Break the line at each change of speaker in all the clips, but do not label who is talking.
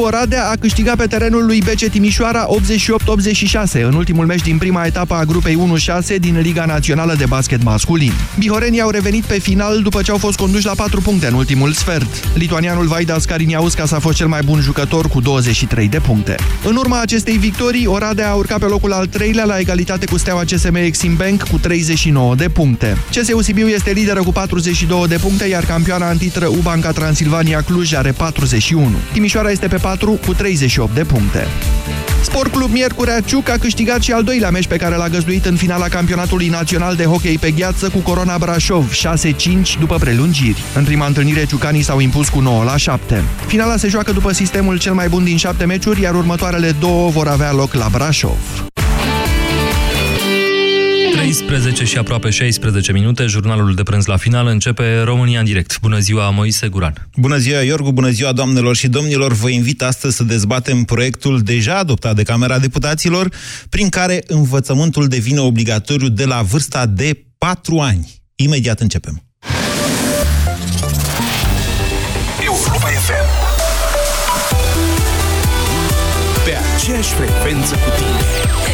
Oradea a câștigat pe terenul lui BC Timișoara 88-86 în ultimul meci din prima etapă a grupei 1-6 din Liga Națională de Basket Masculin. Bihorenii au revenit pe final după ce au fost conduși la 4 puncte în ultimul sfert. Lituanianul Vaidas Kariniauskas a fost cel mai bun jucător cu 23 de puncte. În urma acestei victorii, Oradea a urcat pe locul al treilea la egalitate cu steaua CSM Exim Bank cu 39 de puncte. CSU Sibiu este lideră cu 42 de puncte, iar campioana în titră Ubanca Transilvania Cluj are 41. Timișoara este pe 4 cu 38 de puncte. Sport Club Miercurea Ciuc a câștigat și al doilea meci pe care l-a găzduit în finala campionatului național de hockey pe gheață cu Corona Brașov, 6-5 după prelungiri. În prima întâlnire, ciucanii s-au impus cu 9 la 7. Finala se joacă după sistemul cel mai bun din 7 meciuri, iar următoarele două vor avea loc la Brașov.
13 și aproape 16 minute, jurnalul de prânz la final începe România în direct. Bună ziua, Moise Guran.
Bună ziua, Iorgu, bună ziua, doamnelor și domnilor. Vă invit astăzi să dezbatem proiectul deja adoptat de Camera Deputaților, prin care învățământul devine obligatoriu de la vârsta de 4 ani. Imediat începem.
Europa FM Pe aceeași frecvență cu tine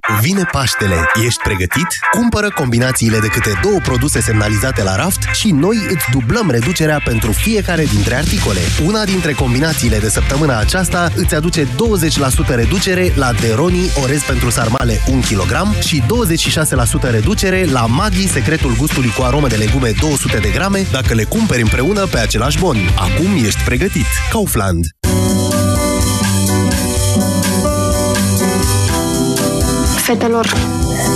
Vine Paștele. Ești pregătit? Cumpără combinațiile de câte două produse semnalizate la raft și noi îți dublăm reducerea pentru fiecare dintre articole. Una dintre combinațiile de săptămâna aceasta îți aduce 20% reducere la Deroni orez pentru sarmale 1 kg și 26% reducere la Maggi secretul gustului cu aromă de legume 200 de grame dacă le cumperi împreună pe același bon. Acum ești pregătit. Kaufland.
Fetelor,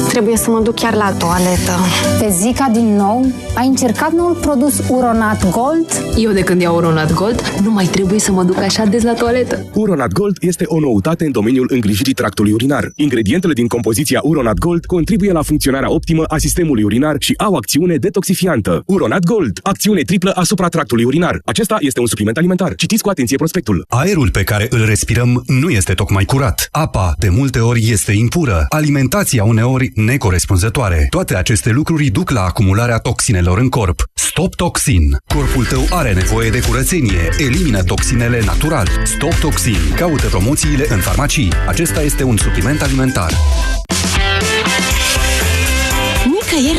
trebuie să mă duc chiar la toaletă.
Pe Zica din nou? Ai încercat noul produs Uronat Gold?
Eu de când iau Uronat Gold, nu mai trebuie să mă duc așa des la toaletă.
Uronat Gold este o noutate în domeniul îngrijirii tractului urinar. Ingredientele din compoziția Uronat Gold contribuie la funcționarea optimă a sistemului urinar și au acțiune detoxifiantă. Uronat Gold, acțiune triplă asupra tractului urinar. Acesta este un supliment alimentar. Citiți cu atenție prospectul.
Aerul pe care îl respirăm nu este tocmai curat. Apa, de multe ori, este impură. Alimentația uneori necorespunzătoare. Toate aceste lucruri duc la acumularea toxinelor în corp. Stop Toxin. Corpul tău are nevoie de curățenie. Elimină toxinele natural. Stop Toxin. Caută promoțiile în farmacii. Acesta este un supliment alimentar.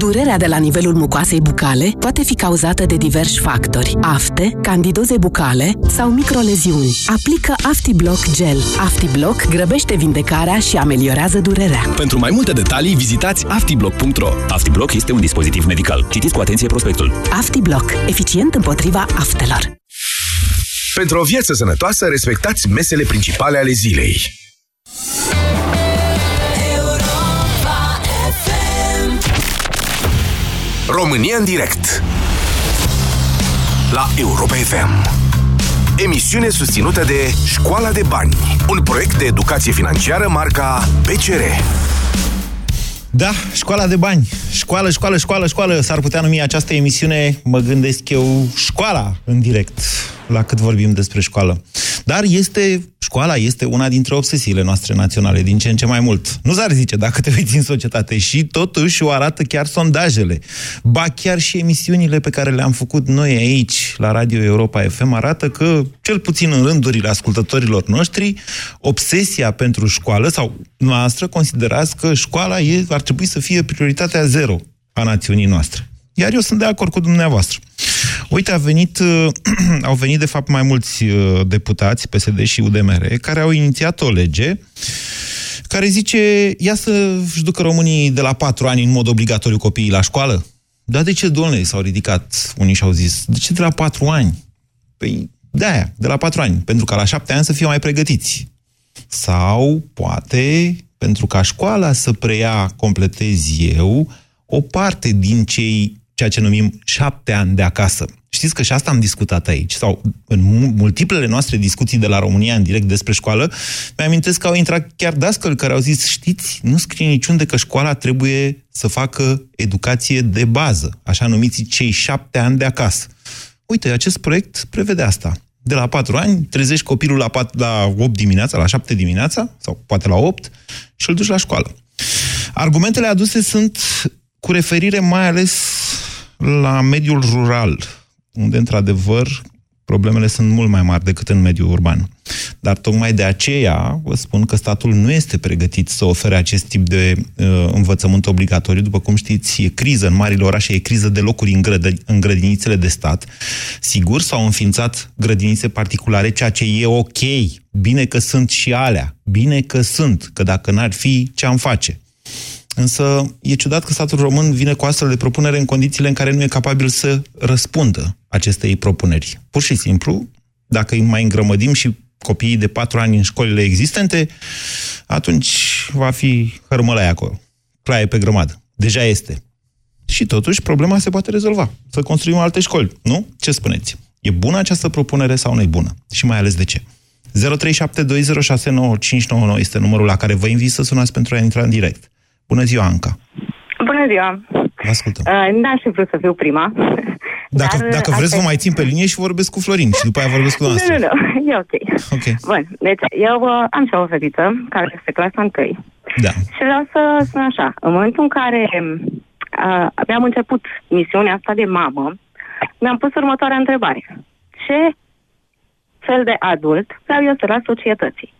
Durerea de la nivelul mucoasei bucale poate fi cauzată de diversi factori. Afte, candidoze bucale sau microleziuni. Aplică AftiBlock Gel. AftiBlock grăbește vindecarea și ameliorează durerea.
Pentru mai multe detalii, vizitați aftiblock.ro. Aftiblock este un dispozitiv medical. Citiți cu atenție prospectul.
AftiBlock. Eficient împotriva aftelor.
Pentru o viață sănătoasă, respectați mesele principale ale zilei. România în direct La Europa FM Emisiune susținută de Școala de Bani Un proiect de educație financiară marca PCR
Da, școala de bani. Școală, școală, școală, școală. S-ar putea numi această emisiune, mă gândesc eu, școala în direct, la cât vorbim despre școală. Dar este, școala este una dintre obsesiile noastre naționale, din ce în ce mai mult. Nu s-ar zice dacă te uiți în societate și totuși o arată chiar sondajele. Ba chiar și emisiunile pe care le-am făcut noi aici, la Radio Europa FM, arată că, cel puțin în rândurile ascultătorilor noștri, obsesia pentru școală, sau noastră, considerați că școala e, ar trebui să fie prioritatea zero a națiunii noastre. Iar eu sunt de acord cu dumneavoastră. Uite, a venit, uh, au venit de fapt mai mulți uh, deputați, PSD și UDMR, care au inițiat o lege care zice, ia să-și ducă românii de la patru ani în mod obligatoriu copiii la școală. Dar de ce, domnule, s-au ridicat unii și au zis, de ce de la patru ani? Păi, de aia, de la patru ani, pentru ca la șapte ani să fie mai pregătiți. Sau, poate, pentru ca școala să preia, completez eu, o parte din cei ceea ce numim șapte ani de acasă. Știți că și asta am discutat aici, sau în multiplele noastre discuții de la România în direct despre școală, mi-amintesc că au intrat chiar dascăli care au zis, știți, nu scrie niciunde că școala trebuie să facă educație de bază, așa numiți cei șapte ani de acasă. Uite, acest proiect prevede asta. De la patru ani, trezești copilul la, 4, la 8 dimineața, la 7 dimineața, sau poate la 8, și îl duci la școală. Argumentele aduse sunt cu referire mai ales la mediul rural, unde, într-adevăr, problemele sunt mult mai mari decât în mediul urban. Dar tocmai de aceea vă spun că statul nu este pregătit să ofere acest tip de uh, învățământ obligatoriu. După cum știți, e criză în marile orașe, e criză de locuri în, grădă, în grădinițele de stat. Sigur, s-au înființat grădinițe particulare, ceea ce e ok. Bine că sunt și alea. Bine că sunt, că dacă n-ar fi, ce am face? Însă e ciudat că statul român vine cu astfel de propunere în condițiile în care nu e capabil să răspundă acestei propuneri. Pur și simplu, dacă îi mai îngrămădim și copiii de patru ani în școlile existente, atunci va fi hărmălaia acolo. Claie pe grămadă. Deja este. Și totuși problema se poate rezolva. Să construim alte școli, nu? Ce spuneți? E bună această propunere sau nu e bună? Și mai ales de ce? 0372069599 este numărul la care vă invit să sunați pentru a intra în direct. Bună ziua, Anca!
Bună ziua!
Vă ascultăm.
Uh, n-aș fi vrut să fiu prima.
Dacă, dar, dacă vreți, vă mai țin pe linie și vorbesc cu Florin și după aia vorbesc cu noastră.
Nu, nu, nu, e ok.
Ok.
Bun, deci eu uh, am și o fetiță care este clasa 1.
Da.
Și vreau să spun așa, în momentul în care uh, mi-am început misiunea asta de mamă, mi-am pus următoarea întrebare. Ce fel de adult vreau eu să las societății?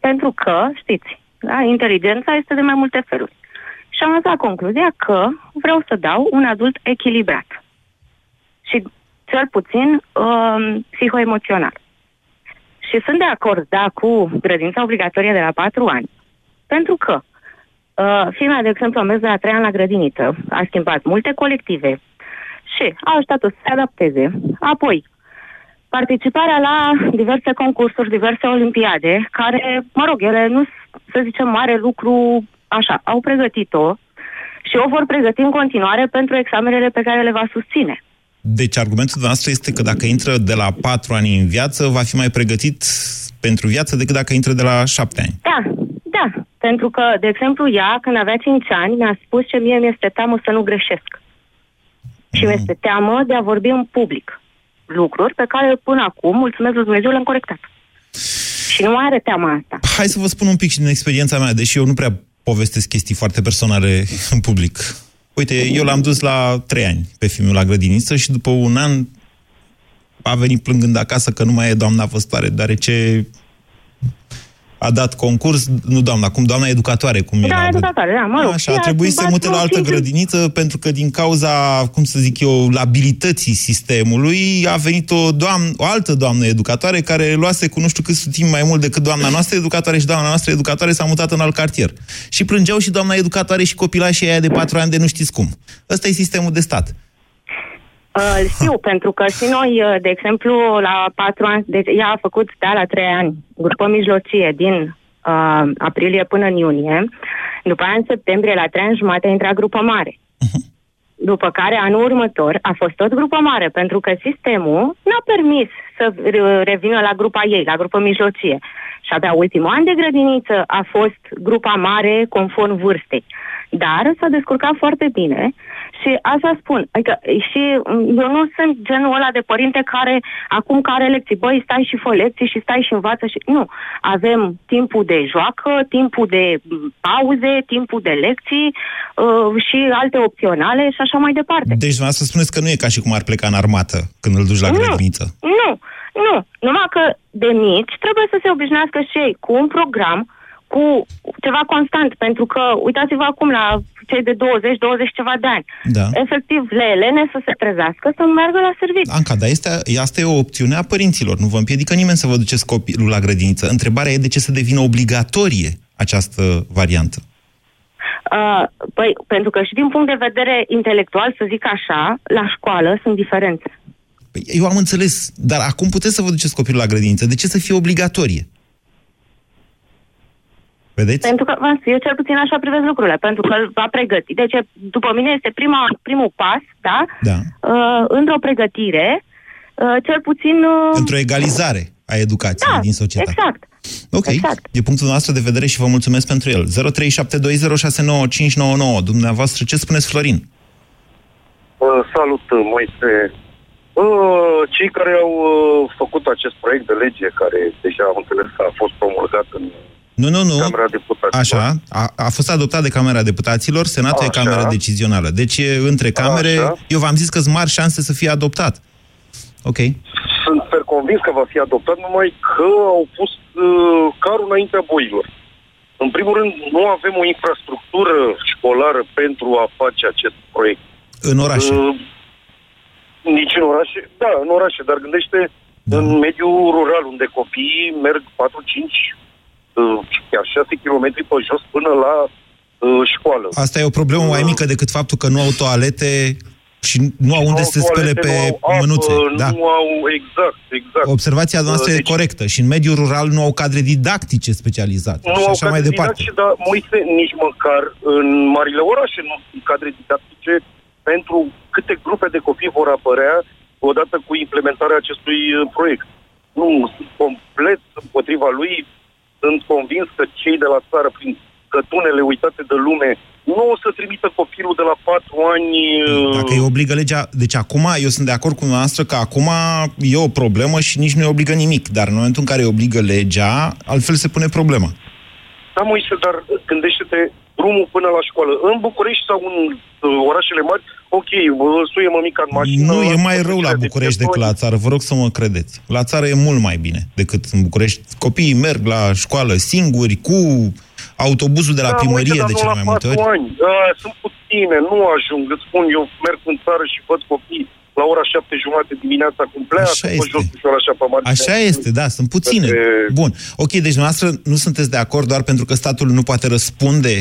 Pentru că, știți, da? Inteligența este de mai multe feluri. Și am lăsat concluzia că vreau să dau un adult echilibrat. Și cel puțin uh, psihoemoțional. Și sunt de acord, da, cu grădința obligatorie de la 4 ani. Pentru că uh, firma, de exemplu, a mers de la 3 ani la grădiniță, a schimbat multe colective și a ajutat-o să se adapteze. Apoi, participarea la diverse concursuri, diverse olimpiade, care, mă rog, ele nu să zicem, mare lucru, așa, au pregătit-o și o vor pregăti în continuare pentru examenele pe care le va susține.
Deci argumentul noastră este că dacă intră de la patru ani în viață, va fi mai pregătit pentru viață decât dacă intră de la șapte ani.
Da, da. Pentru că, de exemplu, ea, când avea cinci ani, mi-a spus ce mie mi-este teamă să nu greșesc. Și mm. mi-este teamă de a vorbi în public. Lucruri pe care până acum, mulțumesc lui Dumnezeu, le-am corectat. Și nu are teama asta.
Hai să vă spun un pic și din experiența mea, deși eu nu prea povestesc chestii foarte personale în public. Uite, eu l-am dus la trei ani pe filmul la grădiniță și după un an a venit plângând acasă că nu mai e doamna văstoare, deoarece a dat concurs, nu doamna, cum doamna educatoare, cum
da,
era.
educatoare, da, mă rog.
Așa, a trebuit să mute la altă grădiniță pentru că din cauza, cum să zic eu, labilității sistemului a venit o, doamnă, o altă doamnă educatoare care luase cu nu știu cât timp mai mult decât doamna noastră educatoare și doamna noastră educatoare s-a mutat în alt cartier. Și plângeau și doamna educatoare și copilașii aia de patru ani de nu știți cum. Ăsta e sistemul de stat.
Uh, știu, pentru că și noi, uh, de exemplu, la patru ani, deci ea a făcut, da, la trei ani, grupă mijlocie din uh, aprilie până în iunie, după aia în septembrie, la trei ani jumate, a intrat grupă mare. Uh-huh. După care, anul următor, a fost tot grupă mare, pentru că sistemul n-a permis să revină la grupa ei, la grupă mijlocie. Și abia ultimul an de grădiniță a fost grupa mare conform vârstei. Dar s-a descurcat foarte bine și asta spun. Adică și eu nu sunt genul ăla de părinte care acum care lecții, băi, stai și fă lecții și stai și învață și... Nu. Avem timpul de joacă, timpul de pauze, timpul de lecții uh, și alte opționale și așa mai departe.
Deci, să spuneți că nu e ca și cum ar pleca în armată când îl duci la
Nu.
grădiniță.
Nu, nu. Numai că de mici trebuie să se obișnuiască și ei cu un program, cu ceva constant, pentru că uitați-vă acum la cei de 20-20 ceva de ani.
Da.
Efectiv, le elene să se trezească, să meargă la serviciu.
Anca, dar este, asta e o opțiune a părinților. Nu vă împiedică nimeni să vă duceți copilul la grădiniță. Întrebarea e de ce să devină obligatorie această variantă.
Uh, păi, pentru că și din punct de vedere intelectual, să zic așa, la școală sunt diferențe.
Păi, eu am înțeles, dar acum puteți să vă duceți copilul la grădiniță. De ce să fie obligatorie? Vedeți?
Pentru că, v-am spus, eu cel puțin așa privesc lucrurile, pentru că îl va pregăti. Deci, după mine, este prima, primul pas, da?
Da.
Uh, într-o pregătire, uh, cel puțin... Uh,
Într-o egalizare a educației
da,
din societate.
exact.
Ok, exact. e punctul nostru de vedere și vă mulțumesc pentru el. 0372069599. Dumneavoastră, ce spuneți, Florin?
Uh, salut, Moise. Uh, cei care au uh, făcut acest proiect de lege, care deja am înțeles că a fost promulgat în
Nu, nu, nu.
Camera Deputaților.
Așa, a, a fost adoptat de Camera Deputaților, Senatul
Așa.
e Camera Decizională. Deci e între camere,
Așa.
eu v-am zis că sunt mari șanse să fie adoptat. Ok.
Sunt fer convins că va fi adoptat, numai că au pus uh, carul înaintea boilor. În primul rând, nu avem o infrastructură școlară pentru a face acest proiect.
În orașe.
Uh, nici în orașe, da, în orașe, dar gândește da. în mediul rural, unde copiii merg 4-5, uh, chiar 6 km pe jos până la uh, școală.
Asta e o problemă mai mică decât faptul că nu au toalete și nu au unde
Nu
să se spele
toalete,
pe
nu au apă,
mânuțe. Da.
Nu au, exact, exact.
Observația noastră
Uh,
e corectă și în mediul rural nu au cadre didactice specializate
Nu
și
au
așa mai
cadre
departe.
didactice, dar Moise, nici măcar în marile orașe nu sunt cadre didactice pentru câte grupe de copii vor apărea odată cu implementarea acestui uh, proiect. Nu, sunt complet împotriva lui. Sunt convins că cei de la țară, prin cătunele uitate de lume, nu o să trimită copilul de la patru ani... uh,
Dacă îi obligă legea... Deci acum, eu sunt de acord cu noastră că acum e o problemă și nici nu îi obligă nimic. Dar în momentul în care îi obligă legea, altfel se pune problema.
Da, Moise, dar gândește-te drumul până la școală. În București sau în uh, orașele mari, ok, îl suie mămica în mașină...
Nu, e mai rău la București decât la țară, vă rog să mă credeți. La țară e mult mai bine decât în București. Copiii merg la școală singuri, cu autobuzul de la
Da,
primărie
uite, dar
de
nu
cele
la
mai multe
patru
ori.
Ani. Da, sunt puține, nu ajung. Îți spun, eu merg în țară și văd copii la ora șapte jumate dimineața cum pleacă,
Așa
pe
este.
jos ușor așa pe margine.
Așa este, da, sunt puține. Bun. Ok, deci dumneavoastră nu sunteți de acord doar pentru că statul nu poate răspunde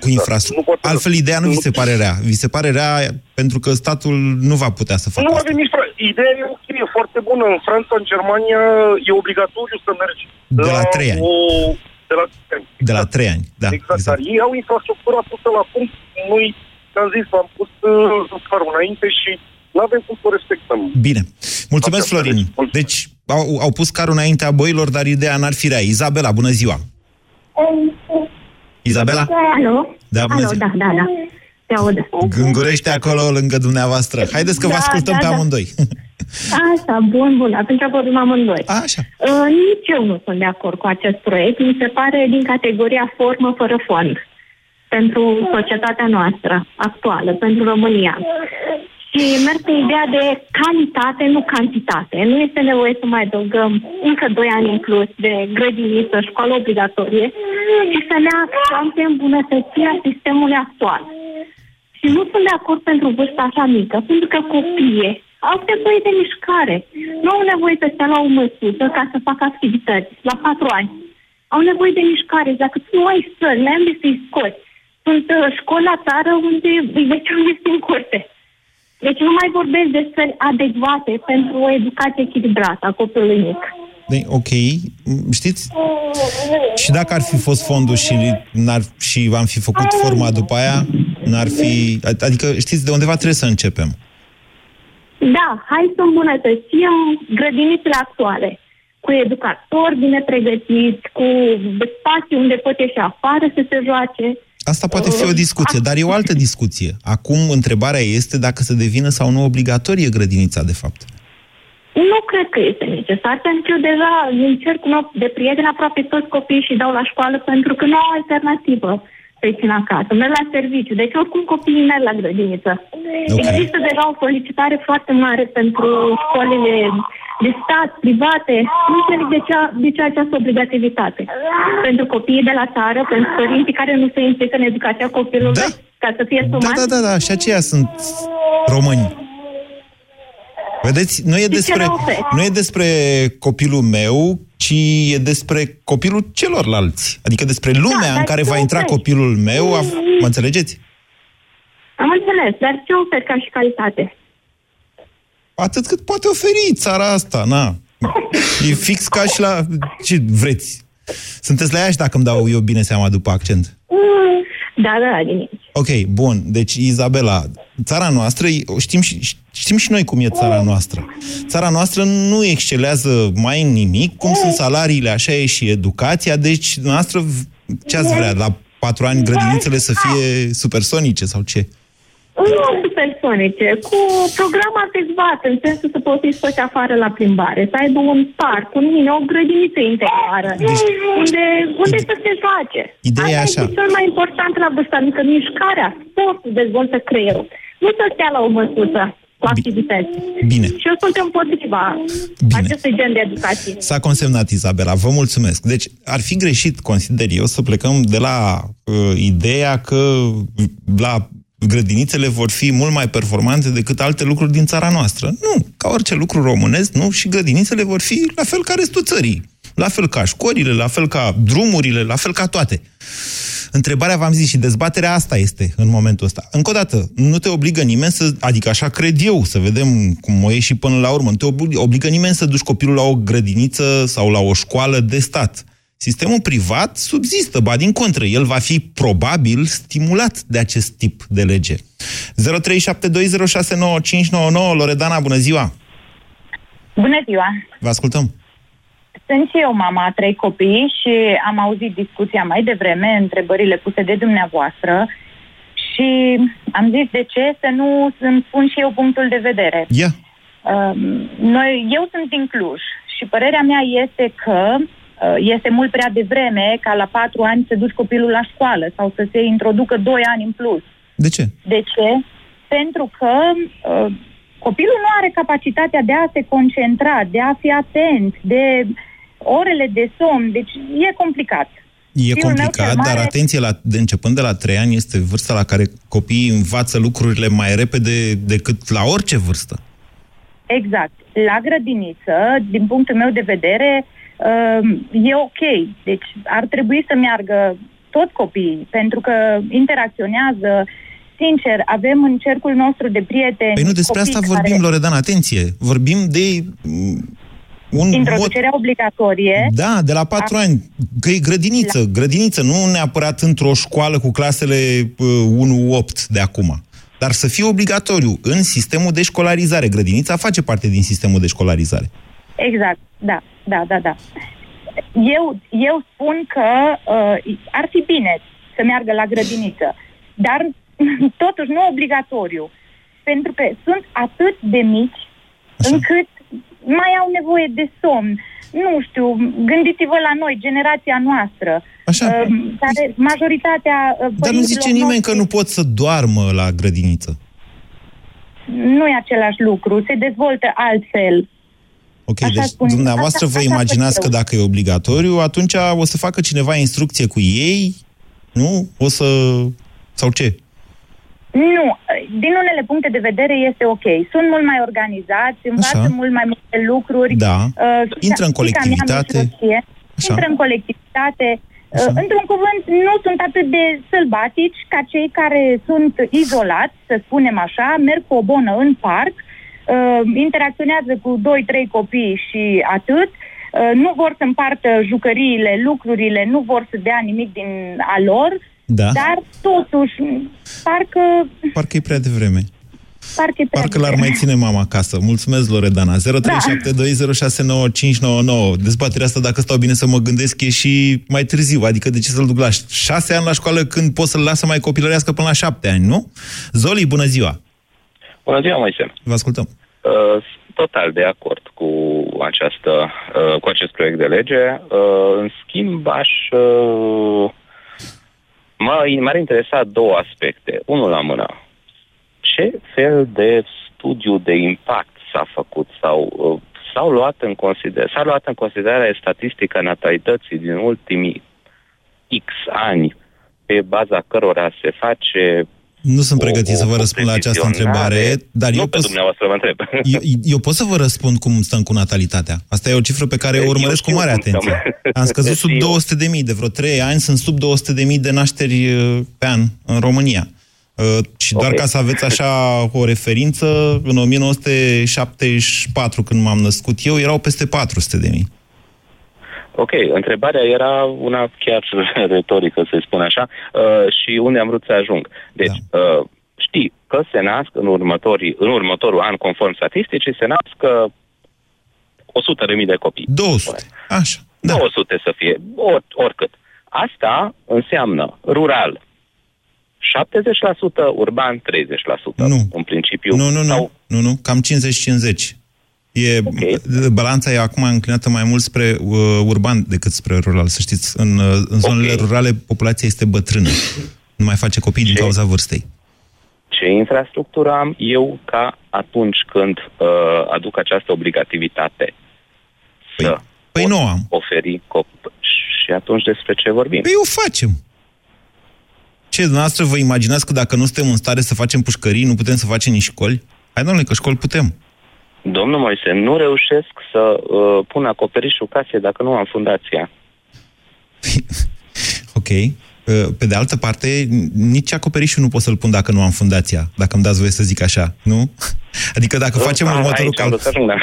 cu infrastructură. Altfel, ideea nu vi se pare rea. Vi se pare rea pentru că statul nu va putea să facă
Nu
asta.
avem nici... fra- Ideea e ok, e foarte bună. În Franța, în Germania, e obligatoriu să mergi
De la trei ani.
O... De la trei ani.
De la trei ani, da.
Exact, dar ei au infrastructura pusă la punct. Noi, am zis, am pus uh, farul înainte și nu avem cum să o respectăm.
Bine. Mulțumesc, Florin. Deci, au, au pus carul înaintea boilor, dar ideea n-ar fi rea. Izabela, bună ziua! Izabela?
Alo?
Da, bună
Alo,
ziua.
da, da, da. Te aud.
Gângurește acolo lângă dumneavoastră. Haideți că vă
Da,
ascultăm
da,
pe
da.
amândoi.
Așa, bun, bun. Atunci vorbim amândoi.
Așa.
Uh, nici eu nu sunt de acord cu acest proiect. Mi se pare din categoria formă fără fond pentru societatea noastră actuală, pentru România. Și merg pe ideea de calitate, nu cantitate. Nu este nevoie să mai adăugăm încă doi ani în plus de grădiniță, școală obligatorie și să ne axăm pe îmbunătățirea sistemului actual. Și nu sunt de acord pentru vârsta așa mică, pentru că copiii au nevoie de mișcare. Nu au nevoie să stea la o măsuță ca să facă activități la patru ani. Au nevoie de mișcare. Dacă tu nu ai săli, nu ai unde să-i scoți. Sunt uh, școli la țară unde deci unde este în curte. Deci nu mai vorbesc de săli adecvate pentru o educație echilibrată a copilului mic.
Bine, ok. Știți? Și dacă ar fi fost fondul și, n-ar, și am fi făcut forma după aia, n-ar fi... Adică, știți, de undeva trebuie să începem.
Da, hai să îmbunătățim grădinițele actuale. cu educatori bine pregătiți, cu spații unde pot ieși afară să se joace.
Asta poate fi o discuție, dar e o altă discuție. Acum, întrebarea este dacă să devină sau nu obligatorie grădinița, de fapt.
Nu cred că este necesar, pentru că eu deja în cercul meu de prieteni aproape toți copiii și dau la școală pentru că nu au alternativă să-i țin acasă. Merg la serviciu, deci oricum copiii merg la grădiniță.
Okay.
Există deja o solicitare foarte mare pentru școlile de stat, private. Nu înțeleg de ce, de ce această obligativitate. Pentru copiii de la țară, pentru părinții care nu se implică în educația copilului,
Da.
ca să fie
Da,
sumați.
da, da, da, și aceia sunt români. Vedeți, nu e,
ce
despre,
le oferi?
nu e despre copilul meu, ci e despre copilul celorlalți. Adică despre lumea
Da,
în
dar
care
ce
va intra
oferi?
copilul meu. A, mă înțelegeți?
Am înțeles, dar ce oferi ca și calitate?
Atât cât poate oferi țara asta, na. E fix ca și la... Ce vreți? Sunteți la Iași, dacă îmi dau eu bine seama după accent.
Da, da, din
Ok, bun. Deci, Izabela, țara noastră, e- o știm și, știm și noi cum e țara noastră. Țara noastră nu excelează mai în nimic, cum sunt salariile, așa e și educația, deci noastră, ce ați vrea, la patru ani grădinițele să fie supersonice sau ce?
Nu supersonice, cu program adecvat, în sensul să poți să scoți afară la plimbare, să aibă un parc, un mine, o grădiniță interioară, unde, unde să se face.
Ideea e
Asta
așa.
este cel mai important la vârsta mică, mișcarea, sportul dezvoltă creierul. Nu să stea la o măsuță cu activități.
Bine.
Și eu sunt împotriva
Bine.
acestui gen de educație.
S-a consemnat, Izabela, vă mulțumesc. Deci, ar fi greșit, consider eu, să plecăm de la uh, ideea că la grădinițele vor fi mult mai performante decât alte lucruri din țara noastră. Nu, ca orice lucru românesc, nu, și grădinițele vor fi la fel ca restul țării. La fel ca școlile, la fel ca drumurile, la fel ca toate. Întrebarea, v-am zis, și dezbaterea asta este în momentul ăsta. Încă o dată, nu te obligă nimeni să, adică așa cred eu, să vedem cum o ieși și până la urmă, nu te obli- obligă nimeni să duci copilul la o grădiniță sau la o școală de stat. Sistemul privat subzistă, ba din contră, el va fi probabil stimulat de acest tip de lege. 0372069599 Loredana, bună ziua!
Bună ziua!
Vă ascultăm!
Sunt și eu mama a trei copii și am auzit discuția mai devreme, întrebările puse de dumneavoastră și am zis de ce să nu îmi spun și eu punctul de vedere.
Ia!
Um, Noi, eu sunt din Cluj și părerea mea este că uh, este mult prea devreme ca la patru ani să duci copilul la școală sau să se introducă doi ani în plus.
De ce?
De ce? Pentru că uh, copilul nu are capacitatea de a se concentra, de a fi atent, de orele de somn, deci e complicat.
E
Fiul meu
complicat,
cel mare-
dar atenție, la, de începând de la 3 ani este vârsta la care copiii învață lucrurile mai repede decât la orice vârstă.
Exact. La grădiniță, din punctul meu de vedere, uh, e ok. Deci ar trebui să meargă tot copiii, pentru că interacționează, sincer, avem în cercul nostru de prieteni...
Păi nu, despre
copii
asta
care-
vorbim, Loredana, atenție. Vorbim de mm, un mod...
Introducerea obligatorie.
Da, de la patru
A-
ani. Că e grădiniță, grădiniță, nu neapărat într-o școală cu clasele uh, 1-8 de acum. Dar să fie obligatoriu în sistemul de școlarizare. Grădinița face parte din sistemul de școlarizare.
Exact, da, da, da, da. Eu, eu spun că uh, ar fi bine să meargă la grădiniță, dar totuși nu obligatoriu, pentru că sunt atât de mici încât mai au nevoie de somn. Nu știu, gândiți-vă la noi, generația noastră,
Așa.
uh, care majoritatea uh,
Dar nu
părinților
zice nimeni
noștri-
că nu pot să doarmă la grădiniță.
Nu e același lucru, se dezvoltă altfel.
Ok,
Așa
deci
spun.
dumneavoastră
Asta-
vă
asta
imaginați
fac
că
eu.
dacă e obligatoriu, atunci o să facă cineva instrucție cu ei, nu? O să... sau ce?
Nu, din unele puncte de vedere este ok. Sunt mult mai organizați, învață
Așa.
mult mai multe lucruri.
Da.
Uh,
Intră în
fiica mea
colectivitate.
mijlocie,
Așa.
Intră în colectivitate. Uh, într-un cuvânt, nu sunt atât de sălbatici ca cei care sunt izolați, să spunem așa, merg cu o bonă în parc, uh, interacționează cu 2-3 copii și atât, uh, nu vor să împartă jucăriile, lucrurile, nu vor să dea nimic din a lor,
Da.
dar totuși, parcă
Parcă e prea devreme.
Parcă,
Parcă l-ar mai ține mama acasă. Mulțumesc, Loredana. 0372069599. Dezbaterea asta, dacă stau bine să mă gândesc, e și mai târziu. Adică de ce să-l duc la șase ani la școală când pot să-l lasă mai copilărească până la șapte ani, nu? Zoli, bună ziua!
Bună ziua, Moise.
Vă ascultăm.
Uh, total de acord cu, această, uh, cu acest proiect de lege. Uh, în schimb, aș... Uh, m- m-ar interesa două aspecte. Unul la mână. Ce fel de studiu de impact s-a făcut sau uh, s-au luat în consider- s-a luat în considerare statistica natalității din ultimii X ani pe baza cărora se face
Nu sunt
O-
pregătit
o-
să vă
o
răspund la această
previzionare.
întrebare, dar
nu
eu
pe
pot,
dumneavoastră vă întreb.
eu, eu pot să vă răspund cum stăm cu natalitatea. Asta e o cifră pe care o
Eu
urmăresc cu
știu
mare
cum stăm.
atenție. Am scăzut sub
Știu.
200 de mii, de vreo 3 ani sunt sub 200 de mii de nașteri uh, pe an în România. Uh, și doar
Ok.
ca să aveți așa o referință, în 1974, când m-am născut eu, erau peste 400 de mii.
Ok, întrebarea era una chiar retorică, să spun așa, uh, și unde am vrut să ajung. Deci,
Da.
uh, știi că se nasc în, următorii, în următorul an, conform statisticii, se nasc uh, 100.000 de copii.
200. Așa.
Da. 200 să fie, or, oricât. Asta înseamnă rural 70%, urban 30%.
Nu.
În principiu.
Nu, nu, nu,
Sau,
nu, nu, cam 50-50. E, Balanța e acum înclinată mai mult spre uh, urban decât spre rural, să știți. În, uh, în zonele
Ok.
rurale populația este bătrână. Nu mai face copii din cauza vârstei.
ce infrastructură am eu ca atunci când uh, aduc această obligativitate să
Păi nu am.
oferi cop- și atunci despre ce vorbim?
Păi o facem. Ce, dumneavoastră vă imaginați că dacă nu suntem în stare să facem pușcării, nu putem să facem nici școli? Hai, domnule, că școli putem.
Domnul Moise, nu reușesc să uh, pun acoperișul casei dacă nu am fundația.
Ok. Uh, Pe de altă parte, nici acoperișul nu pot să-l pun dacă nu am fundația, dacă îmi dați voie să zic așa, nu? Adică dacă facem
Ah,
următorul
aici am vrut să ajung, da.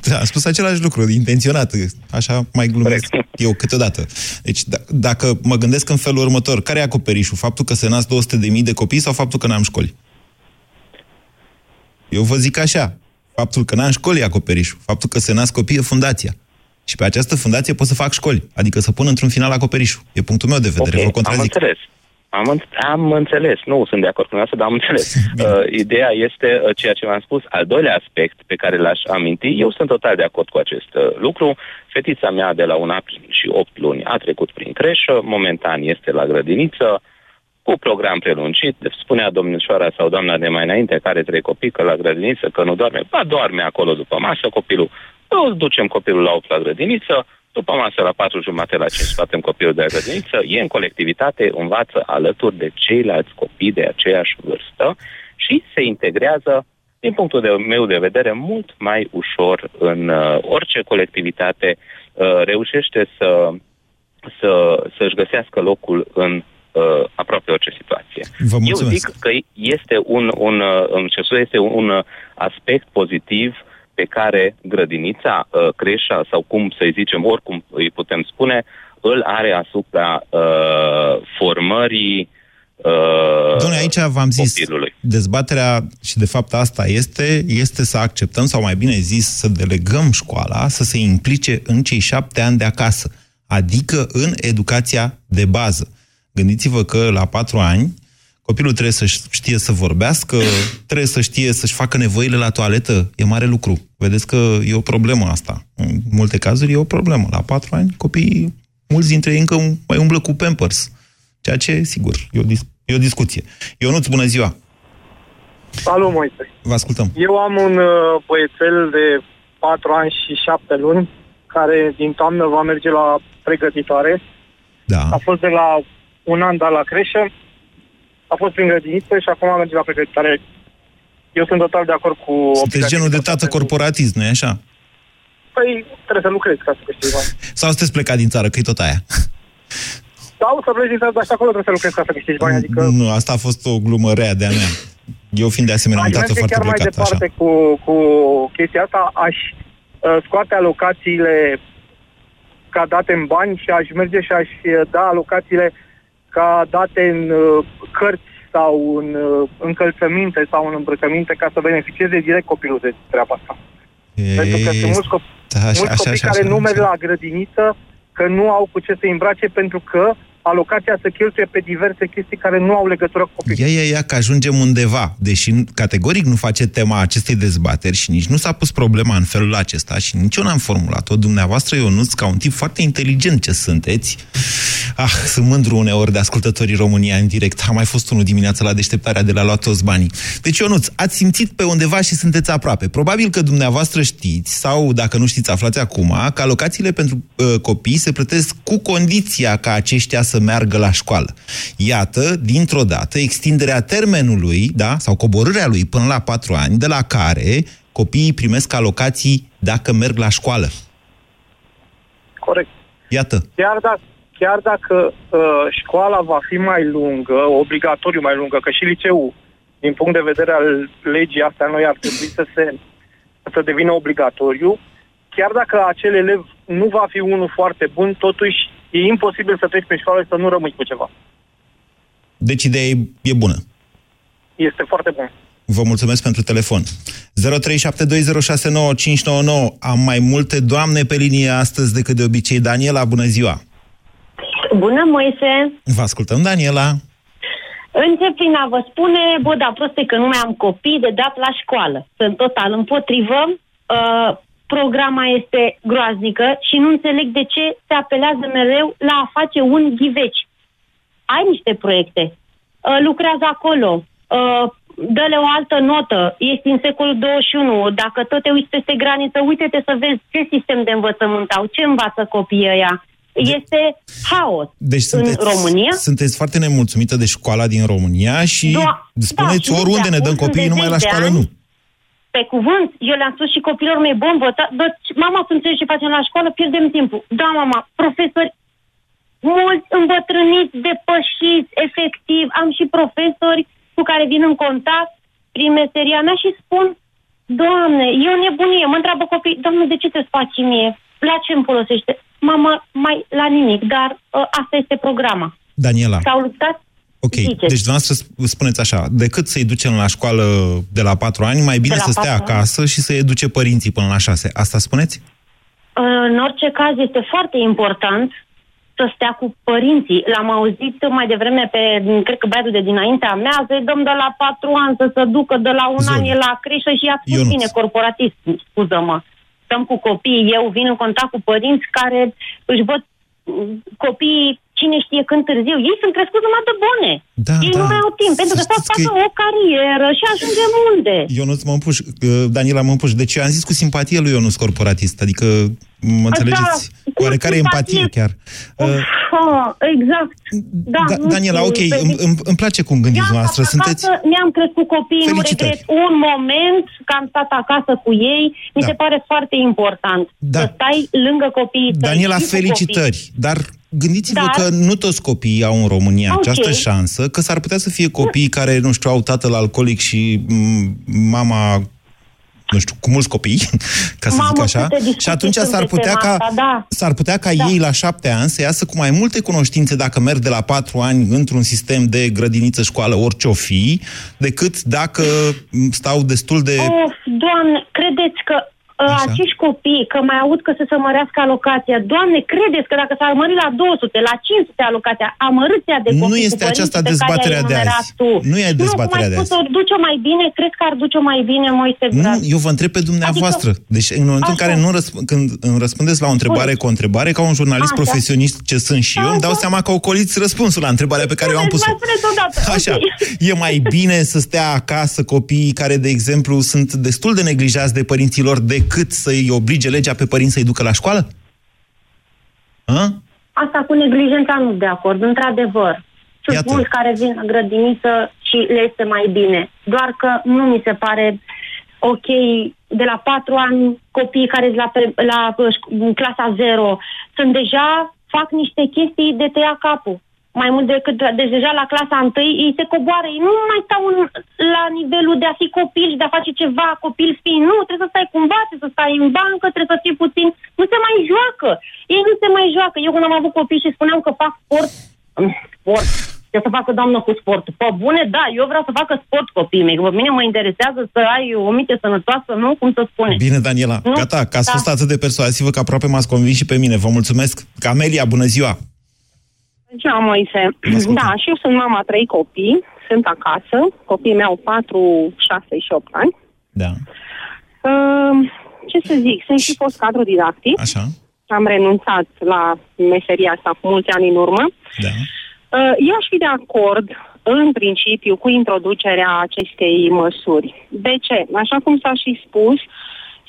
Da, am spus același lucru, intenționat, așa mai glumesc eu câteodată. Deci, d- dacă mă gândesc în felul următor, care e acoperișul? Faptul că se nasc 200.000 de copii sau faptul că n-am școli? Eu vă zic așa, faptul că n-am școli e acoperișul, faptul că se nasc copii e fundația. Și pe această fundație pot să fac școli, adică să pun într-un final acoperișul. E punctul meu de vedere,
Ok,
vă
am
contrazic.
înțeles. Am, în- am înțeles. Nu sunt de acord cu dumneavoastră, dar am înțeles. uh, ideea este uh, ceea ce v-am spus. Al doilea aspect pe care l-aș aminti, eu sunt total de acord cu acest uh, lucru. Fetița mea de la un an și 8 luni a trecut prin creșă, momentan este la grădiniță, cu program prelungit. Spunea domnișoara sau doamna de mai înainte, care are trei copii, că la grădiniță, că nu doarme. Ba, doarme acolo după masă copilul. Îl ducem copilul la 8 la grădiniță, după masă la 4 jumate la 5 scoatem copilul de la grădiniță, e în colectivitate, învață alături de ceilalți copii de aceeași vârstă și se integrează, din punctul de meu de vedere, mult mai ușor în uh, orice colectivitate uh, reușește să, să, să-și găsească locul în uh, aproape orice situație.
Vă
Eu
mulțumesc.
zic că este un, un, uh, îmi cer scuze, este un, un uh, aspect pozitiv pe care grădinița, uh, creșa sau cum să-i zicem, oricum îi putem spune, îl are asupra uh, formării uh,
Doamne, aici v-am zis,
copilului.
dezbaterea, și de fapt asta este, este să acceptăm, sau mai bine zis, să delegăm școala să se implice în cei șapte ani de acasă, adică în educația de bază. Gândiți-vă că la patru ani copilul trebuie să știe să vorbească, trebuie să știe să-și facă nevoile la toaletă. E mare lucru. Vedeți că e o problemă asta. În multe cazuri e o problemă. La patru ani copiii, mulți dintre ei încă mai umblă cu Pampers. Ceea ce, sigur, e o, dis- e o discuție. Ionuț, bună ziua!
Salut, Moise.
Vă ascultăm.
Eu am un uh, băiețel de 4 ani și 7 luni care din toamnă va merge la pregătitoare.
Da.
A fost de la un an dat la creșă, a fost prin grădiniță și acum merge la pregătitoare. Eu sunt total de acord cu...
Sunteți genul de tată corporatist, nu-i așa?
Păi trebuie să lucrezi ca să câștigi bani.
Sau sunteți plecat din țară, că e tot aia?
Sau să pleci din țară, dar și acolo trebuie să lucrezi ca să câștigi bani. Adică
Nu, asta a fost o glumă rea de-a mea. Eu fiind de asemenea un
aș
tată
merge
foarte
chiar mai
plecat,
departe
așa.
cu, cu chestia asta. Aș uh, scoate alocațiile ca date în bani și aș merge și aș uh, da alocațiile ca date în uh, cărți sau în uh, încălțăminte sau în îmbrăcăminte ca să beneficieze direct copilul de treaba asta. Pentru că sunt mulți, copii,
Da, așa,
mulți
așa,
copii
așa,
care
așa,
nu merg
așa.
la grădiniță că nu au cu ce să îmbrace pentru că alocația se cheltuie pe diverse chestii care nu au legătură cu copilul.
Ia, ia, ia, că ajungem undeva. Deși categoric nu face tema acestei dezbateri și nici nu s-a pus problema în felul acesta și nici eu n-am formulat-o. Dumneavoastră, Ionuț, ca un tip foarte inteligent ce sunteți. Ah, sunt mândru uneori de ascultătorii România în direct. A mai fost unul dimineața la deșteptarea de la luat toți banii. Deci, Ionuț, ați simțit pe undeva și sunteți aproape. Probabil că dumneavoastră știți, sau dacă nu știți, aflați acum, că alocațiile pentru uh, copii se plătesc cu condiția ca aceștia să meargă la școală. Iată, dintr-o dată, extinderea termenului, da, sau coborârea lui până la patru ani, de la care copiii primesc alocații dacă merg la școală.
Corect.
Iată.
Chiar dacă, chiar dacă uh, școala va fi mai lungă, obligatoriu mai lungă, că și liceul, din punct de vedere al legii astea noi ar trebui să se să devină obligatoriu, chiar dacă acel elev nu va fi unul foarte bun, totuși e imposibil să treci pe școală și să nu rămâi cu ceva.
Deci ideea e, e bună.
Este foarte bun.
Vă mulțumesc pentru telefon. 0372069599. Am mai multe doamne pe linie astăzi decât de obicei. Daniela, bună ziua!
Bună, Moise!
Vă ascultăm, Daniela.
Încep prin a vă spune, bă, da, proste că nu mai am copii de dat la școală. Sunt total împotrivă. Uh, programa este groaznică și nu înțeleg de ce se apelează mereu la a face un ghiveci. Ai niște proiecte, uh, lucrează acolo, uh, dă-le o altă notă, ești în secolul 21, dacă tot te uiți peste graniță, uite-te să vezi ce sistem de învățământ au, ce învață copiii ăia. Este haos
Deci sunteți,
în România.
sunteți foarte nemulțumită de școala din România și
Da,
spuneți
da, și
oriunde
de
ne dăm
acum
copiii,
sunt de
numai la
zeci de
școală
ani.
nu.
Pe cuvânt, eu le-am spus și copilor mei, bombă, ta- dă, mama, tu înțelegi ce facem la școală, pierdem timpul. Da, mama, profesori mulți îmbătrâniți, depășiți, efectiv. Am și profesori cu care vin în contact prin meseria mea și spun, Doamne, e o nebunie. Mă întreabă copii, Doamne, de ce te faci mie? La ce îmi folosește? Mama, mai la nimic, dar uh, asta este programa.
Daniela,
S-au luptat
ok.
ziceți.
Deci dumneavoastră sp- spuneți așa, decât să-i ducem la școală de la patru ani, mai bine
De la
să stea
patru ani.
acasă și să-i educe părinții până la șase. Asta spuneți?
În orice caz, este foarte important să stea cu părinții. L-am auzit mai devreme pe, cred că băiatul de dinaintea mea, să-i dăm de la patru ani să se ducă, de la un
Zoli.
an e la creșă și a spus
Ionuț.
bine, corporatist, scuză-mă. Stăm cu copiii, eu vin în contact cu părinți care își văd mm, copiii cine știe când târziu. Ei sunt crescuți numai de bune.
Da,
Ei
da.
nu mai au timp, pentru că
Să
să
știți
facă
că-
o carieră și ajungem unde?
Ionuț mă împuș, uh, Daniela mă împuș. Deci eu am zis cu simpatie lui Ionuț corporatist, adică mă înțelegeți? Cu oarecare empatie chiar. Uh,
Ah, exact. Da,
da,
nu
Daniela,
știu,
ok,
pe-
îmi, îmi, îmi place cum gândiți
Mi-am
noastră.
stat
Sunteți...
acasă, mi-am crescut copiii, nu
Felicitări.
regret un moment că am stat acasă cu ei. Mi
Da.
se pare foarte important
Da.
să stai lângă copiii tăi.
Daniela,
și cu
felicitări! Dar gândiți-vă
Dar-
că nu toți copiii au în România
Ok.
această șansă, că s-ar putea să fie copii care, nu știu, au tatăl alcoolic și m, mama nu știu, cu mulți copii, ca să
Mamă,
zic așa,
câte discuții
și atunci
sunt
s-ar
pe
putea
tema
ca,
asta, da.
s-ar putea ca
Da.
ei la șapte ani să iasă cu mai multe cunoștințe dacă merg de la patru ani într-un sistem de grădiniță, școală, orice o fi, decât dacă m, stau destul de...
Of, doamne, credeți că uh,
Așa.
acești copii, că mai aud că să se mărească alocația, doamne, credeți că dacă s-ar mări la 200, la 500 alocația, amărâția de
Nu
copii
este
cu
aceasta
părinții pe care
dezbaterea
i-ai
de
enumerat
azi.
Tu.
Nu e dezbaterea
nu,
de
cum ai
azi.
spus, o duce mai bine, cred că ar duce mai bine, Moise
Nu,
Braz.
eu vă întreb pe dumneavoastră. deci în momentul în
Așa.
care nu răsp- când îmi răspundeți la o întrebare cu o întrebare, ca un jurnalist
Așa.
profesionist ce sunt și eu, îmi dau seama că ocoliți răspunsul la întrebarea pe care eu am pus-o.
Mai spuneți odată,
Așa.
ok.
E mai bine să stea acasă copiii care, de exemplu, sunt destul de neglijați de părinților decât să-i oblige legea pe părinți să-i ducă la școală? Hă?
Asta cu neglijența nu de acord, într-adevăr. Sunt
Iată.
mulți care vin la grădiniță și le este mai bine. Doar că nu mi se pare ok, de la patru ani, copiii care sunt la, pre- la uh, șc- în clasa zero, sunt deja, fac niște chestii de tăia capul. Mai mult decât, deci deja la clasa întâi, ei se coboară, ei nu mai stau în, la nivelul de a fi copil și de a face ceva, copil fi, nu, trebuie să stai cumva, trebuie să stai în bancă, trebuie să fii puțin, nu se mai joacă. Ei nu se mai joacă. Eu când am avut copii și spuneam că fac sport, sport, Ce să facă doamnă cu sportul? Pe bune, da, eu vreau să facă sport copiii mei. că Pe mine mă interesează să ai o minte sănătoasă, nu cum să spune.
Bine, Daniela,
Nu?
gata, că ați
Da.
fost atât de persuasivă că aproape m-ați convins și pe mine. Vă mulțumesc. Camelia, bună ziua!
Ziua, Moise. Da, și eu sunt mama a trei copii, sunt acasă, copiii mei au 4, 6 și 8 ani.
Da.
Uh, ce să zic, sunt și fost cadru didactic.
Așa.
Am renunțat la meseria asta cu mulți ani în urmă.
Da.
Uh, eu aș fi de acord, în principiu, cu introducerea acestei măsuri. De ce? Așa cum s-a și spus,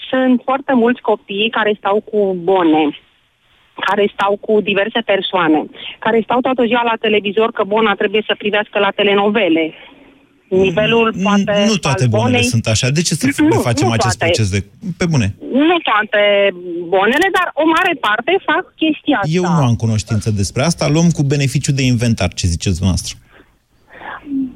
sunt foarte mulți copii care stau cu bone, care stau cu diverse persoane, care stau toată ziua la televizor că bona trebuie să privească la telenovele. Nivelul poate
Nu toate
al
bonele
bonei-
sunt așa. De ce să
Nu,
ne facem
nu
acest
toate.
proces de... Pe bune.
Nu toate bonele, dar o mare parte fac chestia asta.
Eu nu am cunoștință despre asta. Luăm cu beneficiu de inventar, ce ziceți noastră.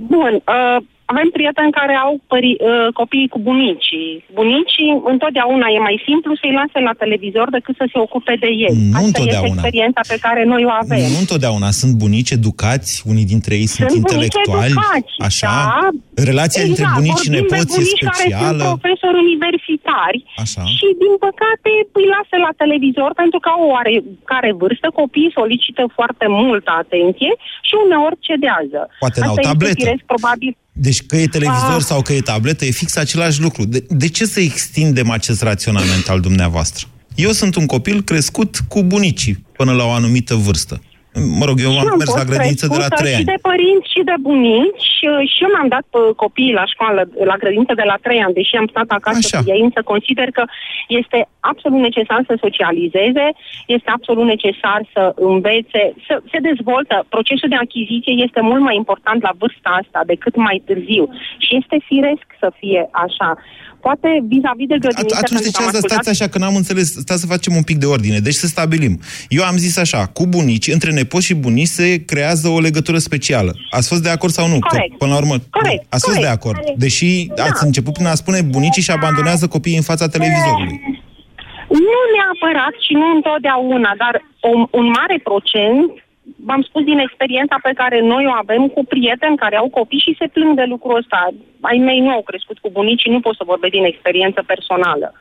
Bun, uh, avem prieteni care au pări, uh, copii cu bunicii. Bunicii, întotdeauna e mai simplu să-i lase la televizor decât să se ocupe de ei.
Nu
Asta
întotdeauna.
este experiența pe care noi o avem.
Nu întotdeauna. Sunt bunici educați, unii dintre ei sunt,
Sunt bunici
intelectuali.
educați,
așa?
da.
Relația dintre
Exact,
bunici și
vorbim de
nepoți e
bunici care sunt
specială.
profesori universitari
Așa.
și, din păcate, îi lasă la televizor pentru că au o oarecare vârstă, copiii solicită foarte multă atenție și uneori cedează.
Poate n-au
Asta este
tabletă.
firesc, probabil,
Deci că e televizor
Ah.
sau că e tabletă, e fix același lucru. De, de ce să extindem acest raționament al dumneavoastră? Eu sunt un copil crescut cu bunicii până la o anumită vârstă. Mă rog, eu
Și
am
am
mers la
fost
grădiniță de la
crescută
3
Și
ani.
de părinți și de bunici uh, și eu mi-am dat uh, copiii la școală, la grădiniță de la 3 ani, deși am stat acasă
Așa.
cu ei, însă consider că este absolut necesar să socializeze, este absolut necesar să învețe, să se dezvoltă. Procesul de achiziție este mult mai important la vârsta asta decât mai târziu și este firesc să fie așa. Poate vis-a-vis de grădiniță,
Atunci de
pentru
ce
că am
asta
ascultat-
stați așa, că n-am înțeles, stați să facem un pic de ordine. Deci să stabilim. Eu am zis așa, cu bunici, între nepoți și bunici se creează o legătură specială. Ați fost de acord sau nu?
Corect.
Că, până la urmă,
Corect,
ați fost
corect.
de acord. Deși ați început prin a spune bunicii și abandonează copiii în fața televizorului.
Nu neapărat și nu întotdeauna, dar un, un mare procent, v-am spus din experiența pe care noi o avem cu prieteni care au copii și se plâng de lucrul ăsta. Ai mei nu au crescut cu bunicii, nu pot să vorbesc din experiență personală.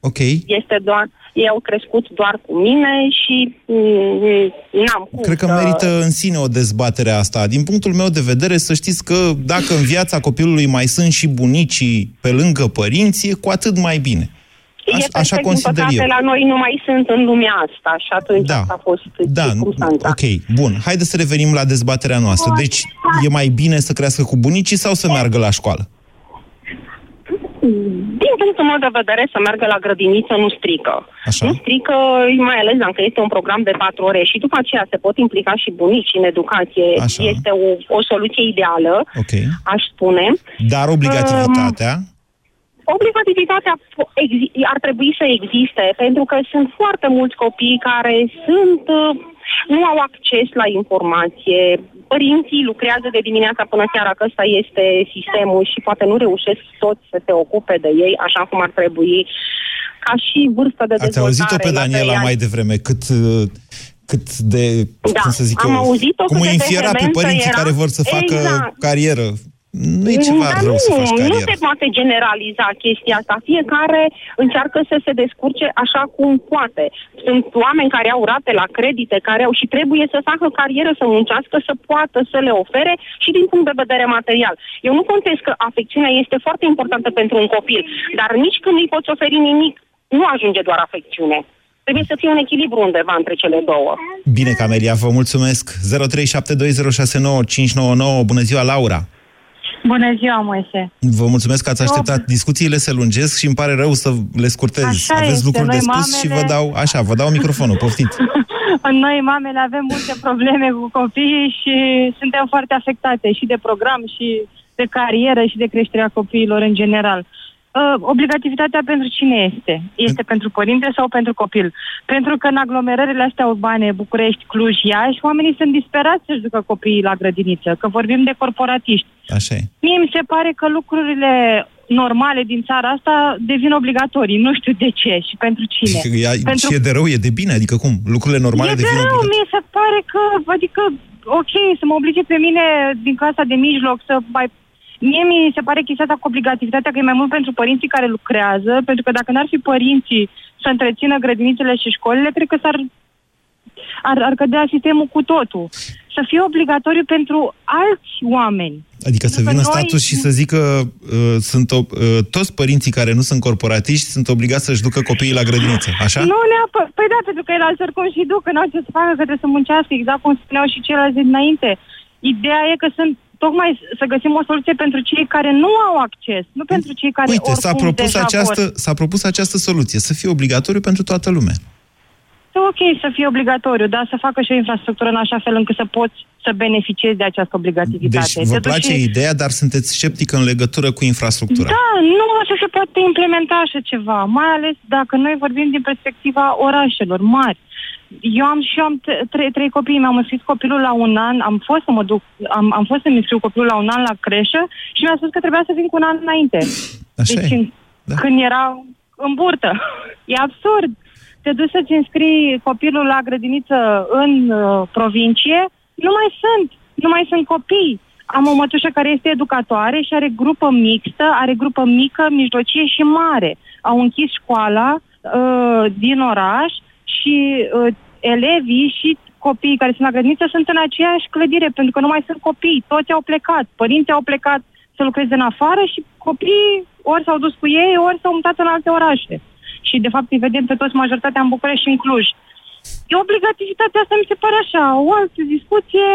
Ok.
Este doar, ei au crescut doar cu mine și mm, n-am cum
Cred că
să...
merită în sine o dezbatere asta. Din punctul meu de vedere, să știți că dacă în viața copilului mai sunt și bunicii pe lângă părinți, e cu atât mai bine. Aș,
e
așa
perfect, din
consider
păcate,
eu.
la noi nu mai sunt în lumea asta și atunci
Da.
asta a fost
Da,
circumstanța.
ok, bun. Haideți să revenim la dezbaterea noastră. Deci, e mai bine să crească cu bunicii sau să meargă la școală?
Din punctul meu de vedere, să meargă la grădiniță nu strică.
Așa.
Nu strică, mai ales dacă este un program de patru ore și după aceea se pot implica și bunici în educație.
Așa.
Este o, o soluție ideală,
Ok.
aș spune.
Dar obligativitatea...
Obligativitatea po- exi- ar trebui să existe, pentru că sunt foarte mulți copii care sunt, uh, nu au acces la informație. Părinții lucrează de dimineața până seara, că ăsta este sistemul și poate nu reușesc toți să se ocupe de ei așa cum ar trebui. Ca și vârstă de
Ați
dezvoltare.
auzit-o pe
la
Daniela
trei ani.
mai devreme, cât, uh, cât de,
Da,
cum să zic
am
eu,
auzit-o
cum
cât
îi
de
înfiera pe
vehementă
părinții
era.
care vor să facă
Exact.
carieră. Nu e ceva
Dar
rău
nu,
să faci
nu
carieră.
se poate generaliza chestia asta. Fiecare încearcă să se descurce așa cum poate. Sunt oameni care au rate la credite, care au și trebuie să facă carieră, să muncească, să poată să le ofere și din punct de vedere material. Eu nu contest că afecțiunea este foarte importantă pentru un copil, dar nici când nu-i poți oferi nimic, nu ajunge doar afecțiune. Trebuie să fie un echilibru undeva între cele două.
Bine, Camelia, vă mulțumesc. 0372069599. Bună ziua, Laura.
Bună ziua, Moise.
Vă mulțumesc că ați așteptat. Discuțiile se lungesc și îmi pare rău să le scurtez.
Așa
Aveți
este,
lucruri de
noi
spus și vă
mamele-
dau, așa, vă dau microfonul, poftiți.
Noi, mamele, avem multe probleme cu copiii și suntem foarte afectate și de program și de carieră și de creșterea copiilor în general. Uh, obligativitatea pentru cine este? Este pentru părinte sau pentru copil? Pentru că în aglomerările astea urbane, București, Cluj, Iași, oamenii sunt disperați să-și ducă copiii la grădiniță, că vorbim de corporatiști.
Așa e.
Mie mi se pare că lucrurile normale din țara asta devin obligatorii. Nu știu de ce și pentru cine.
Ea,
pentru
Și e de rău, e de bine, adică cum? Lucrurile normale
e de
devin
rău,
obligatorii.
mi se pare că, adică ok, să mă oblige pe mine din clasa de mijloc să mai... Mie mi se pare chestia asta cu obligativitatea că e mai mult pentru părinții care lucrează, pentru că dacă n-ar fi părinții să întrețină grădinițele și școlile, cred că s-ar ar, ar cădea sistemul cu totul. Să fie obligatoriu pentru alți oameni.
Adică să
Pentru
vină
că noi-
statul și să zică uh, sunt o, uh, toți părinții care nu sunt corporatiști sunt obligați să-și ducă copiii la grădiniță, așa?
Nu neapărat. Păi da, pentru că el alți oricum și duc, că n-au ce să facă, că trebuie să muncească, exact cum spuneau și ceilalți de dinainte. Ideea e că sunt tocmai să găsim o soluție pentru cei care nu au acces, nu pentru cei care
Uite,
oricum
s-a propus,
deja
această,
vor.
s-a propus această soluție, să fie obligatoriu pentru toată lumea.
E ok să fie obligatoriu, dar să facă și o infrastructură în așa fel încât să poți să beneficiezi de această obligativitate.
Deci vă
Te duci
place
și-
ideea, dar sunteți sceptic în legătură cu infrastructura.
Da, nu o să se poate implementa așa ceva, mai ales dacă noi vorbim din perspectiva orașelor mari. Eu am și eu am t- trei, trei copii, mi-am înscris copilul la un an, am fost să mă duc, am, am fost să-mi înscriu copilul la un an la creșă și mi-a spus că trebuia să vin cu un an înainte.
Așa
deci
e.
în,
Da.
când era în burtă. E absurd. Te duci să-ți înscrii copilul la grădiniță în uh, provincie, nu mai sunt. Nu mai sunt copii. Am o mătușă care este educatoare și are grupă mixtă, are grupă mică, mijlocie și mare. Au închis școala uh, din oraș și uh, elevii și copiii care sunt la grădiniță sunt în aceeași clădire, pentru că nu mai sunt copii. Toți au plecat. Părinții au plecat să lucreze în afară și copiii ori s-au dus cu ei, ori s-au mutat în alte orașe. Și, de fapt, îi vedem pe toți majoritatea în București și în Cluj. E obligativitatea asta, mi se pare așa, o altă discuție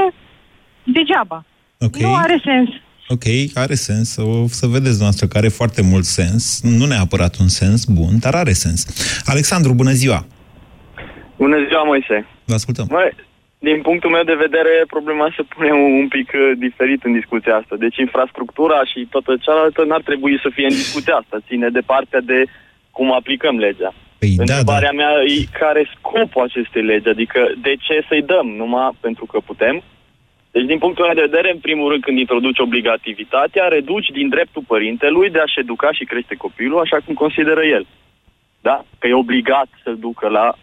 degeaba.
Ok.
Nu are sens.
Ok, are sens. O să vedeți noastră că are foarte mult sens. Nu neapărat un sens bun, dar are sens. Alexandru, bună ziua!
Bună ziua, Moise.
Vă ascultăm.
Măi, din punctul meu de vedere, problema se pune un, un pic uh, diferit în discuția asta. Deci infrastructura și toată cealaltă n-ar trebui să fie în discuția asta. Ține de partea de cum aplicăm legea.
Păi, da,
Întrebarea mea e care e scopul acestei legi? Adică de ce să-i dăm? Numai pentru că putem? Deci, din punctul meu de vedere, în primul rând, când introduci obligativitatea, reduci din dreptul părintelui de a-și educa și crește copilul așa cum consideră el. Da? Că e obligat să-l ducă la,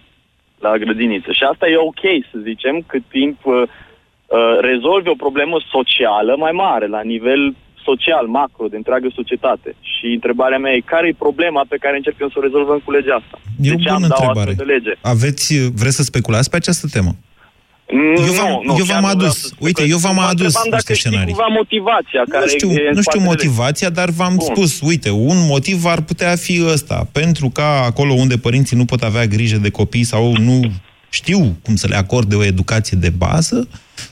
la grădiniță. Și asta e ok, să zicem, cât timp uh, uh, rezolvi o problemă socială mai mare, la nivel social, macro, de întreagă societate. Și întrebarea mea e care e problema pe care încercăm să o rezolvăm cu legea asta?
E
de
o
ce
bună
am dat o
întrebare.
astfel de lege?
Aveți, vreți să speculați pe această temă? Eu v-am,
Nu, nu,
eu
chiar
v-am
nu vreau
adus,
să
uite, eu v-am
Mă
adus
întrebam
niște
dacă știi
scenarii.
cumva motivația care
Nu știu,
e în
nu știu
spatele
motivația, dar v-am
Bun.
spus, uite, un motiv ar putea fi ăsta, pentru ca acolo unde părinții nu pot avea grijă de copii sau nu știu cum să le acorde o educație de bază,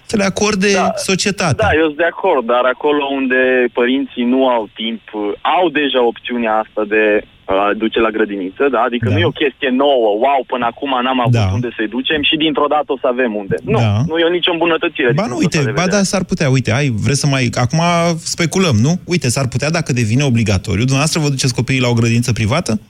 să le acorde da, societatea.
Da, eu sunt de acord, dar acolo unde părinții nu au timp, au deja opțiunea asta de a duce la grădiniță, da? Adică
Da.
nu e o chestie nouă, wow, până acum n-am avut
Da.
unde să-i ducem și dintr-o dată o să avem unde. Nu,
Da.
nu e nicio îmbunătățire.
Ba
din
nu,
punctul
uite,
ăsta de
ba
vedere.
da, s-ar putea, uite, ai, vreți să mai... Acum speculăm, nu? Uite, s-ar putea dacă devine obligatoriu. Dumneavoastră vă duceți copiii la o grădiniță privată?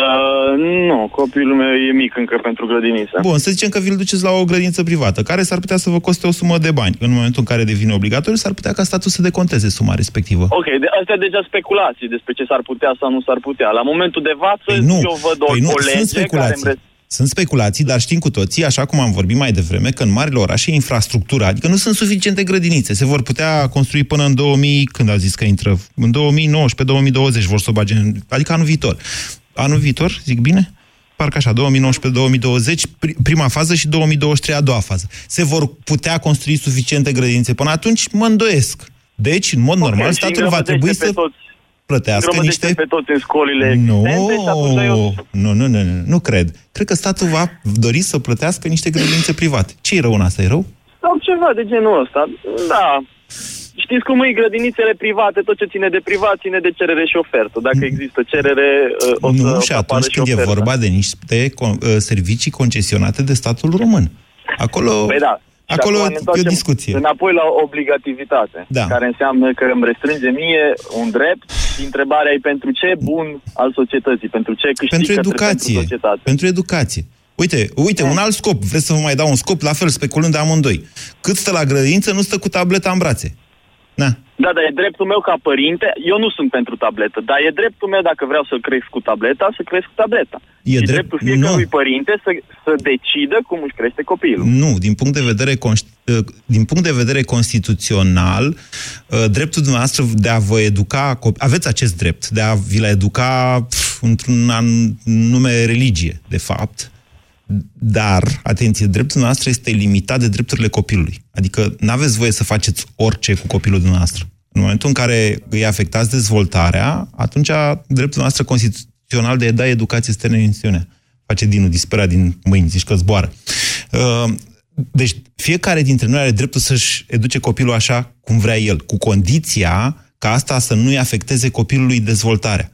Uh, nu, copilul meu e mic încă pentru grădiniță.
Bun, să zicem că vi-l duceți la o grădiniță privată, care s-ar putea să vă coste o sumă de bani. În momentul în care devine obligatoriu, s-ar putea ca statul să deconteze suma respectivă.
Ok, de, astea deja speculații despre ce s-ar putea sau nu s-ar putea. La momentul de față,
Păi nu,
eu văd o,
păi nu,
o lege
sunt speculații.
care îmi
Sunt speculații, dar știm cu toții, așa cum am vorbit mai devreme, că în marile orașe infrastructura, adică nu sunt suficiente grădinițe. Se vor putea construi până în 2000, când a zis că intră, în 2019-2020 vor să o bage, în- adică anul viitor. Anul viitor, zic bine? Parcă așa, 2019-2020, pri- prima fază și 2023 a doua fază. Se vor putea construi suficiente grădinițe până atunci? Mă îndoiesc. Deci, în mod normal,
și
statul va
îngrămădește
trebui
pe
să
toți.
plătească
îngrămădește
niște
pe toți în școlile
nu,
existente și atunci eu...
nu, nu, nu, nu, nu cred. Cred că statul va dori să plătească niște grădinițe private. Ce e rău în asta? E rău?
Sau ceva de genul ăsta. Da. Știți cum e grădinițele private, tot ce ține de privat ține de cerere și ofertă. Dacă există cerere, uh, o să,
nu,
o
și
să apară
atunci
și
când e
ofertă.
vorba de niște con- uh, servicii concesionate de statul român. Acolo,
Păi da. Și
acolo
acum ne
e o
întoarcem
discuție.
Înapoi la obligativitate,
Da.
care înseamnă că îmi restrânge mie un drept și întrebarea e pentru ce bun al societății, pentru ce câștig
Pentru
către-
educație.
pentru societate.
Pentru educație. Uite, uite, un alt scop. Vreți să vă mai dau un scop? La fel, speculând de amândoi. Cât stă la grădiniță, nu stă cu tableta în brațe. Da.
Da, dar e dreptul meu ca părinte, eu nu sunt pentru tabletă, dar e dreptul meu dacă vreau să cresc cu tableta, să cresc cu tableta.
E
și
drept-
dreptul fiecărui
nu.
părinte să, să decidă cum își crește copilul.
Nu, din punct de vedere, conști- uh, din punct de vedere constituțional, uh, dreptul dumneavoastră de a vă educa, cop- aveți acest drept, de a vi la educa pf, într-un anume religie, de fapt, dar, atenție, dreptul nostru este limitat de drepturile copilului. Adică nu aveți voie să faceți orice cu copilul dumneavoastră. În momentul în care îi afectați dezvoltarea, atunci dreptul nostru constituțional de a da educație este în Face Dinu disperat din mâini, zici că zboară. Uh, Deci fiecare dintre noi are dreptul să-și educe copilul așa cum vrea el, cu condiția ca asta să nu-i afecteze copilului dezvoltarea.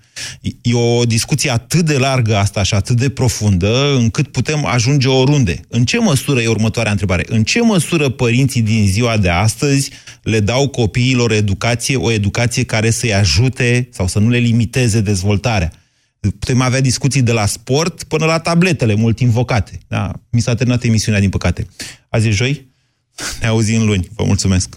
E o discuție atât de largă asta și atât de profundă, încât putem ajunge oriunde. În ce măsură, e următoarea întrebare, în ce măsură părinții din ziua de astăzi le dau copiilor educație, o educație care să-i ajute sau să nu le limiteze dezvoltarea? Putem avea discuții de la sport până la tabletele mult invocate. Da, mi s-a terminat emisiunea, din păcate. Azi e joi? Ne auzim luni. Vă mulțumesc!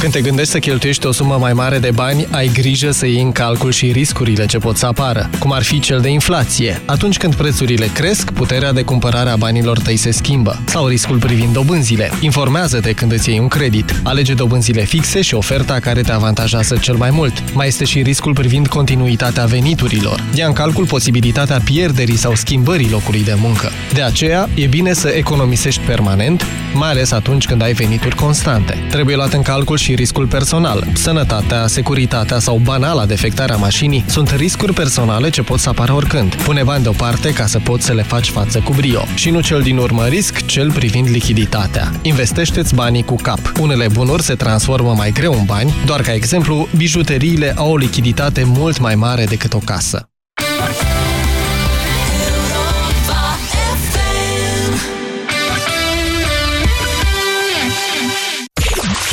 Când te gândești să cheltuiești o sumă mai mare de bani, ai grijă să iei în calcul și riscurile ce pot să apară, cum ar fi cel de inflație. Atunci când prețurile cresc, puterea de cumpărare a banilor tăi se schimbă. Sau riscul privind dobânzile. Informează-te când îți iei un credit. Alege dobânzile fixe și oferta care te avantajează cel mai mult. Mai este și riscul privind continuitatea veniturilor. Ia în calcul posibilitatea pierderii sau schimbării locului de muncă. De aceea, e bine să economisești permanent, mai ales atunci când ai venituri constante. Trebuie luat în calcul și riscul personal. Sănătatea, securitatea sau banala defectarea mașinii sunt riscuri personale ce pot să apară oricând. Pune bani deoparte ca să poți să le faci față cu brio. Și nu cel din urmă risc, cel privind lichiditatea. Investește-ți banii cu cap. Unele bunuri se transformă mai greu în bani, doar ca exemplu, bijuteriile au o lichiditate mult mai mare decât o casă.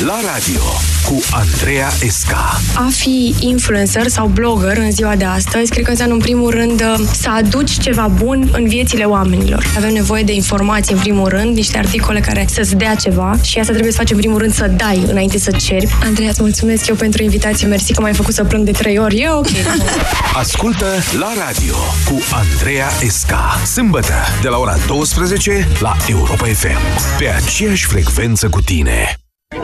La radio cu Andreea Esca.
A fi influencer sau blogger în ziua de astăzi, cred că înseamnă în primul rând să aduci ceva bun în viețile oamenilor. Avem nevoie de informații în primul rând, niște articole care să-ți dea ceva și asta trebuie să faci în primul rând să dai înainte să ceri. Andreea, îți mulțumesc eu pentru invitație, mersi că m-ai făcut să plâng de trei ori. E ok.
Ascultă la radio cu Andreea Esca. Sâmbătă de la ora 12 la Europa FM. Pe aceeași frecvență cu tine.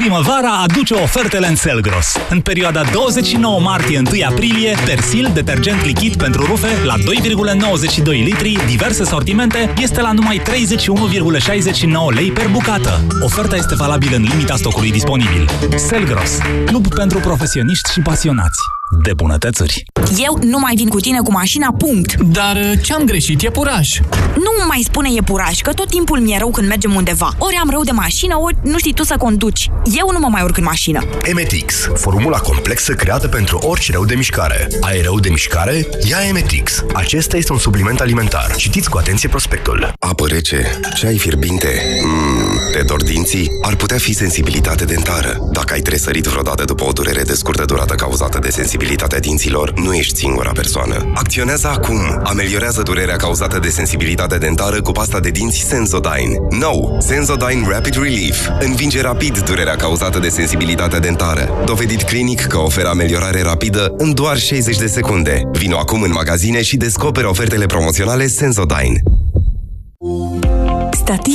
Primăvara aduce ofertele în Selgros. În perioada 29 martie-1 aprilie, Persil, detergent lichid pentru rufe, la 2,92 litri, diverse sortimente, este la numai 31,69 lei per bucată. Oferta este valabilă în limita stocului disponibil. Selgros, club pentru profesioniști și pasionați de bunătățuri.
Eu nu mai vin cu tine cu mașina, punct.
Dar uh, ce-am greșit? E puraj.
Nu mai spune e puraj, că tot timpul mi-e rău când mergem undeva. Ori am rău de mașină, ori nu știi tu să conduci. Eu nu mă mai urc în mașină.
Emetix, formula complexă creată pentru orice rău de mișcare. Ai rău de mișcare? Ia Emetix. Acesta este un supliment alimentar. Citiți cu atenție prospectul.
Apă rece, ceai fierbinte, mm, te dor dinții? Ar putea fi sensibilitate dentară. Dacă ai tresărit vreodată după o durere de scurtă durată cauzată de sensibilitatea dinților, nu ești singura persoană. Acționează acum! Ameliorează durerea cauzată de sensibilitate dentară cu pasta de dinți Sensodyne. Nou! Sensodyne Rapid Relief. Învinge rapid durerea cauzată de sensibilitatea dentară. Dovedit clinic că oferă ameliorare rapidă în doar 60 de secunde. Vino acum în magazine și descoperă ofertele promoționale Sensodyne.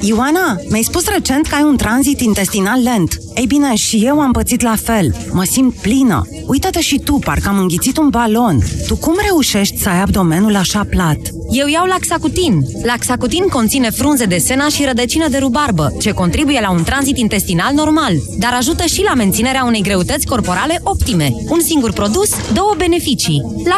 Ioana, mi-ai spus recent că ai un tranzit intestinal lent. Ei bine, și eu am pățit la fel. Mă simt plină. Uită-te și tu, parcă am înghițit un balon. Tu cum reușești să ai abdomenul așa plat?
Eu iau Laxacutin. Laxacutin conține frunze de sena și rădăcină de rubarbă, ce contribuie la un tranzit intestinal normal, dar ajută și la menținerea unei greutăți corporale optime. Un singur produs, două beneficii.